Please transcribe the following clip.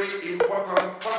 very important.